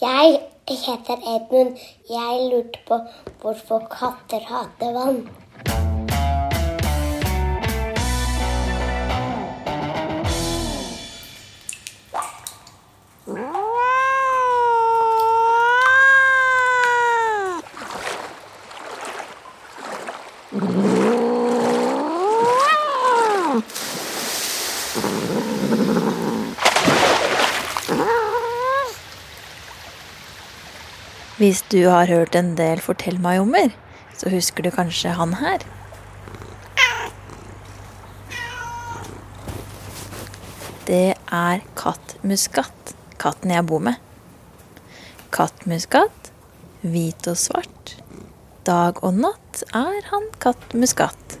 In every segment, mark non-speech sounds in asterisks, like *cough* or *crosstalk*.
Jeg heter Edmund. Jeg lurte på hvorfor katter hater vann. Hvis du har hørt en del Fortell meg ommer, så husker du kanskje han her. Det er kattmuskat, katten jeg bor med. Kattmuskat, hvit og svart. Dag og natt er han kattmuskat.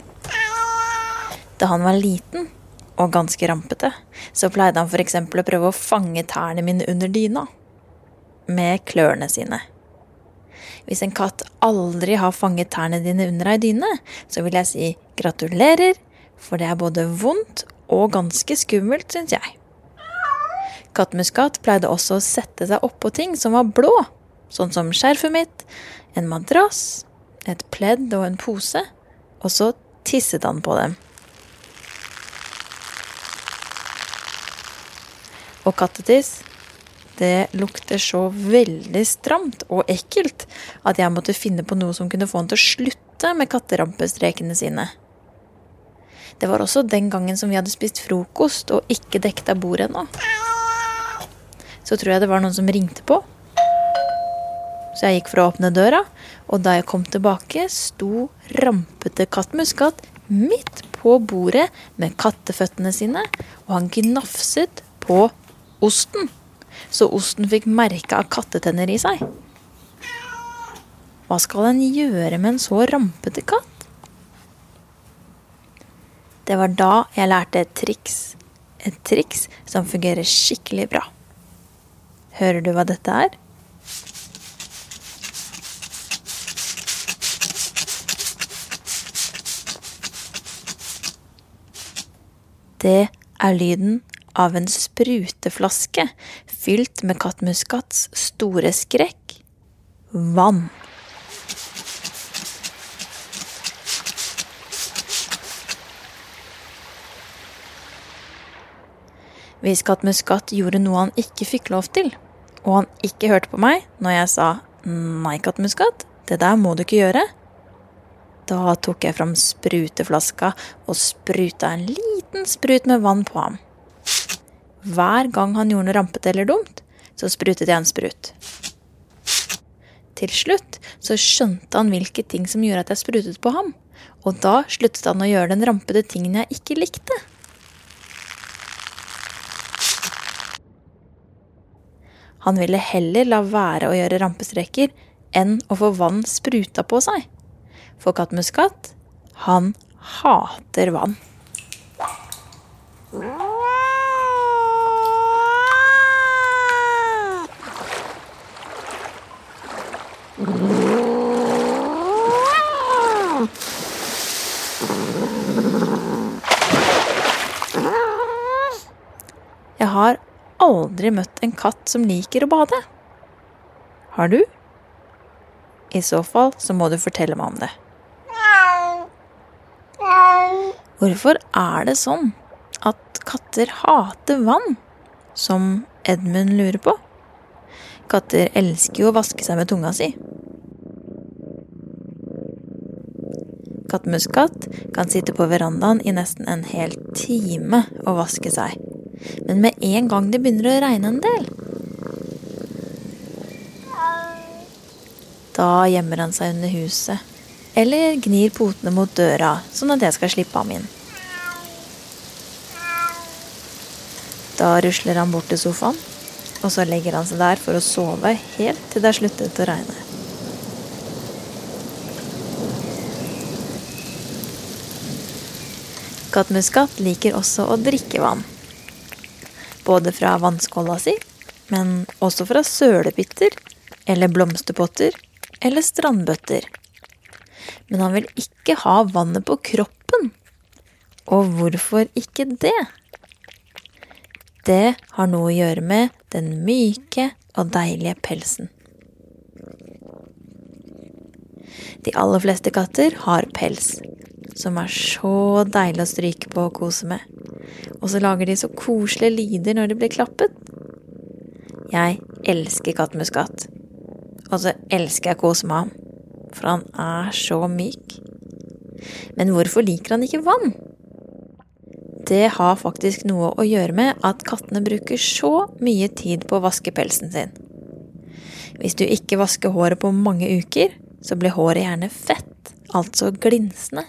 Da han var liten og ganske rampete, så pleide han f.eks. å prøve å fange tærne mine under dyna. Med klørne sine. Hvis en katt aldri har fanget tærne dine under ei dyne, så vil jeg si gratulerer, for det er både vondt og ganske skummelt, syns jeg. Kattemuskat pleide også å sette seg oppå ting som var blå, sånn som skjerfet mitt, en madrass, et pledd og en pose, og så tisset han på dem. Og kattetiss, det lukter så veldig stramt og ekkelt at jeg måtte finne på noe som kunne få han til å slutte med katterampestrekene sine. Det var også den gangen som vi hadde spist frokost og ikke dekket av bordet ennå. Så tror jeg det var noen som ringte på. Så jeg gikk for å åpne døra, og da jeg kom tilbake, sto rampete katt Muskat midt på bordet med katteføttene sine, og han gnafset på osten så osten fikk merke av kattetenner i seg. Hva skal en gjøre med en så rampete katt? Det var da jeg lærte et triks. Et triks som fungerer skikkelig bra. Hører du hva dette er? Det er lyden av en spruteflaske fylt med kattmuskats store skrekk vann. Hvis Kattmuskat gjorde noe han ikke fikk lov til, og han ikke hørte på meg når jeg sa nei, Kattmuskat, det der må du ikke gjøre, da tok jeg fram spruteflaska og spruta en liten sprut med vann på ham. Hver gang han gjorde noe rampete eller dumt, så sprutet jeg en sprut. Til slutt så skjønte han hvilke ting som gjorde at jeg sprutet på ham, og da sluttet han å gjøre den rampete tingen jeg ikke likte. Han ville heller la være å gjøre rampestreker enn å få vann spruta på seg. For kattmuskat, han hater vann. Jeg har aldri møtt en katt som liker å bade. Har du? I så fall så må du fortelle meg om det. Hvorfor er det sånn at katter hater vann? Som Edmund lurer på. Katter elsker jo å vaske seg med tunga si. Kattmuskatt kan sitte på verandaen i nesten en hel time og vaske seg. Men med en gang det begynner å regne en del Da gjemmer han seg under huset. Eller gnir potene mot døra, sånn at jeg skal slippe ham inn. Da rusler han bort til sofaen, og så legger han seg der for å sove helt til det har sluttet å regne. Kattmuskat liker også å drikke vann. Både fra vannskåla si, men også fra sølepytter eller blomsterpotter eller strandbøtter. Men han vil ikke ha vannet på kroppen. Og hvorfor ikke det? Det har noe å gjøre med den myke og deilige pelsen. De aller fleste katter har pels, som er så deilig å stryke på og kose med. Og så lager de så koselige lyder når de blir klappet. Jeg elsker kattmuskat. Og så elsker jeg å kose med ham, for han er så myk. Men hvorfor liker han ikke vann? Det har faktisk noe å gjøre med at kattene bruker så mye tid på å vaske pelsen sin. Hvis du ikke vasker håret på mange uker, så blir håret gjerne fett, altså glinsende.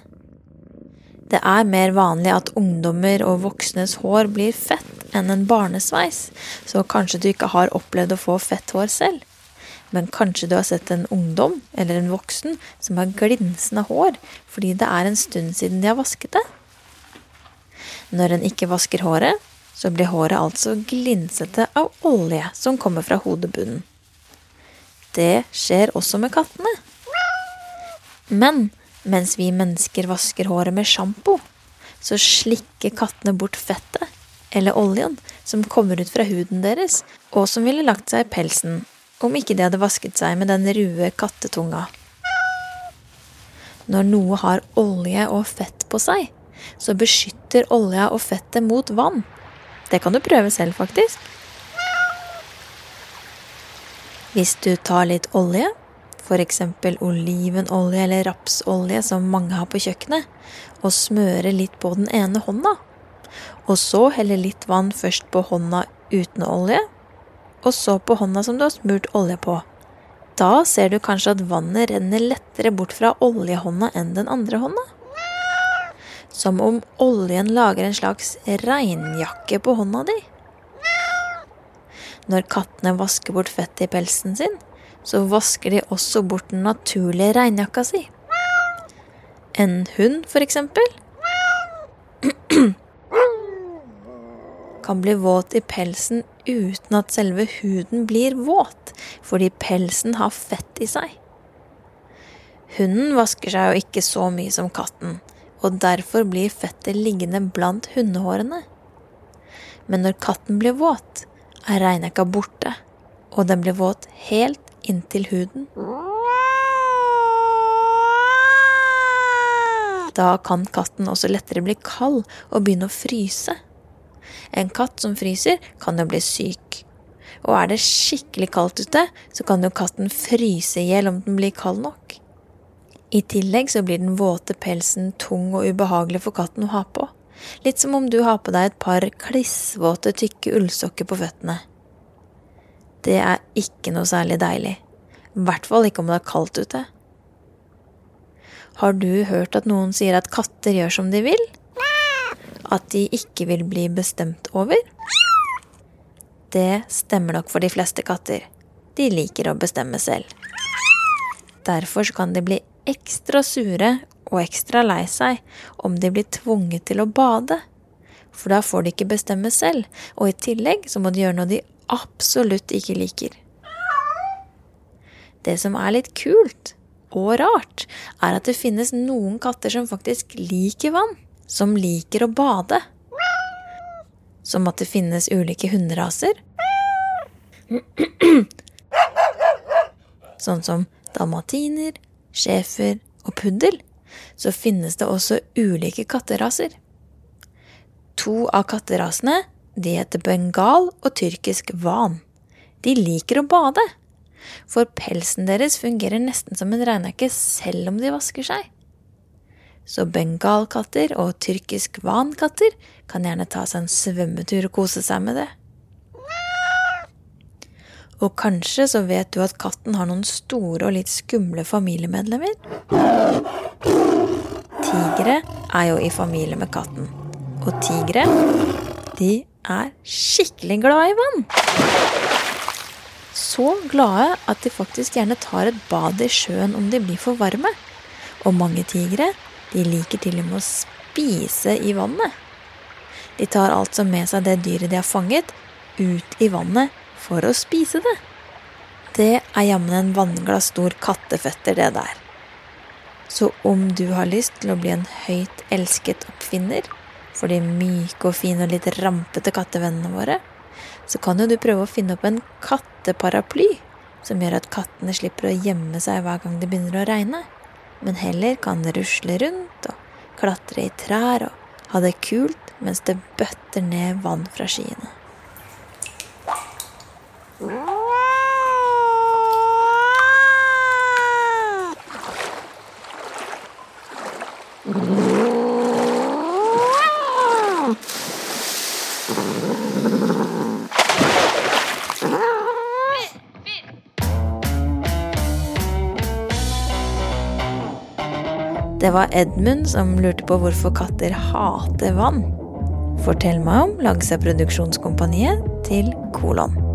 Det er mer vanlig at ungdommer og voksnes hår blir fett enn en barnesveis, så kanskje du ikke har opplevd å få fett hår selv. Men kanskje du har sett en ungdom eller en voksen som har glinsende hår fordi det er en stund siden de har vasket det. Når en ikke vasker håret, så blir håret altså glinsete av olje som kommer fra hodebunnen. Det skjer også med kattene. Men mens vi mennesker vasker håret med sjampo, så slikker kattene bort fettet, eller oljen, som kommer ut fra huden deres, og som ville lagt seg i pelsen om ikke de hadde vasket seg med den røde kattetunga. Når noe har olje og fett på seg, så beskytter olja og fettet mot vann. Det kan du prøve selv, faktisk. Hvis du tar litt olje, f.eks. olivenolje eller rapsolje som mange har på kjøkkenet, og smører litt på den ene hånda, og så heller litt vann først på hånda uten olje, og så på hånda som du har smurt olje på. Da ser du kanskje at vannet renner lettere bort fra oljehånda enn den andre hånda. Som om oljen lager en slags regnjakke på hånda di. Når kattene vasker bort fettet i pelsen sin, så vasker de også bort den naturlige regnjakka si. En hund, for eksempel, *clears throat* kan bli våt i pelsen uten at selve huden blir våt, fordi pelsen har fett i seg. Hunden vasker seg jo ikke så mye som katten, og derfor blir fettet liggende blant hundehårene. Men når katten blir våt, er regnjakka borte, og den blir våt helt inntil huden. Da kan katten også lettere bli kald og begynne å fryse. En katt som fryser, kan jo bli syk. Og er det skikkelig kaldt ute, så kan jo katten fryse i hjel om den blir kald nok. I tillegg så blir den våte pelsen tung og ubehagelig for katten å ha på. Litt som om du har på deg et par klissvåte, tykke ullsokker på føttene. Det er ikke noe særlig deilig. I hvert fall ikke om det er kaldt ute. Har du hørt at noen sier at katter gjør som de vil? at de ikke vil bli bestemt over? Det stemmer nok for de fleste katter. De liker å bestemme selv. Derfor kan de bli ekstra sure og ekstra lei seg om de blir tvunget til å bade. For da får de ikke bestemme selv, og i tillegg så må de gjøre noe de absolutt ikke liker. Det som er litt kult og rart, er at det finnes noen katter som faktisk liker vann som liker å bade. Som at det finnes ulike hunderaser. *clears throat* Sånn som dalmatiner, schæfer og puddel. Så finnes det også ulike katteraser. To av katterasene de heter bengal og tyrkisk van. De liker å bade. For pelsen deres fungerer nesten som en regnekke selv om de vasker seg. Så bengalkatter og tyrkisk vankatter kan gjerne ta seg en svømmetur og kose seg med det. Og kanskje så vet du at katten har noen store og litt skumle familiemedlemmer? Tigre er jo i familie med katten. Og tigre, de er skikkelig glade i vann. Så glade at de faktisk gjerne tar et bad i sjøen om de blir for varme. Og mange tigre de liker til og med å spise i vannet. De tar altså med seg det dyret de har fanget, ut i vannet for å spise det. Det er jammen en vannglass stor katteføtter, det der. Så om du har lyst til å bli en høyt elsket oppfinner for de myke og fine og litt rampete kattevennene våre, så kan jo du prøve å finne opp en katteparaply som gjør at kattene slipper å gjemme seg hver gang det begynner å regne. men heller kan rusle rundt og klatre i trær og ha det kult mens det bøtter ned vann fra skyene. Det var Edmund som lurte på hvorfor katter hater vann. Fortell meg om Langsa Produksjonskompaniet til kolon.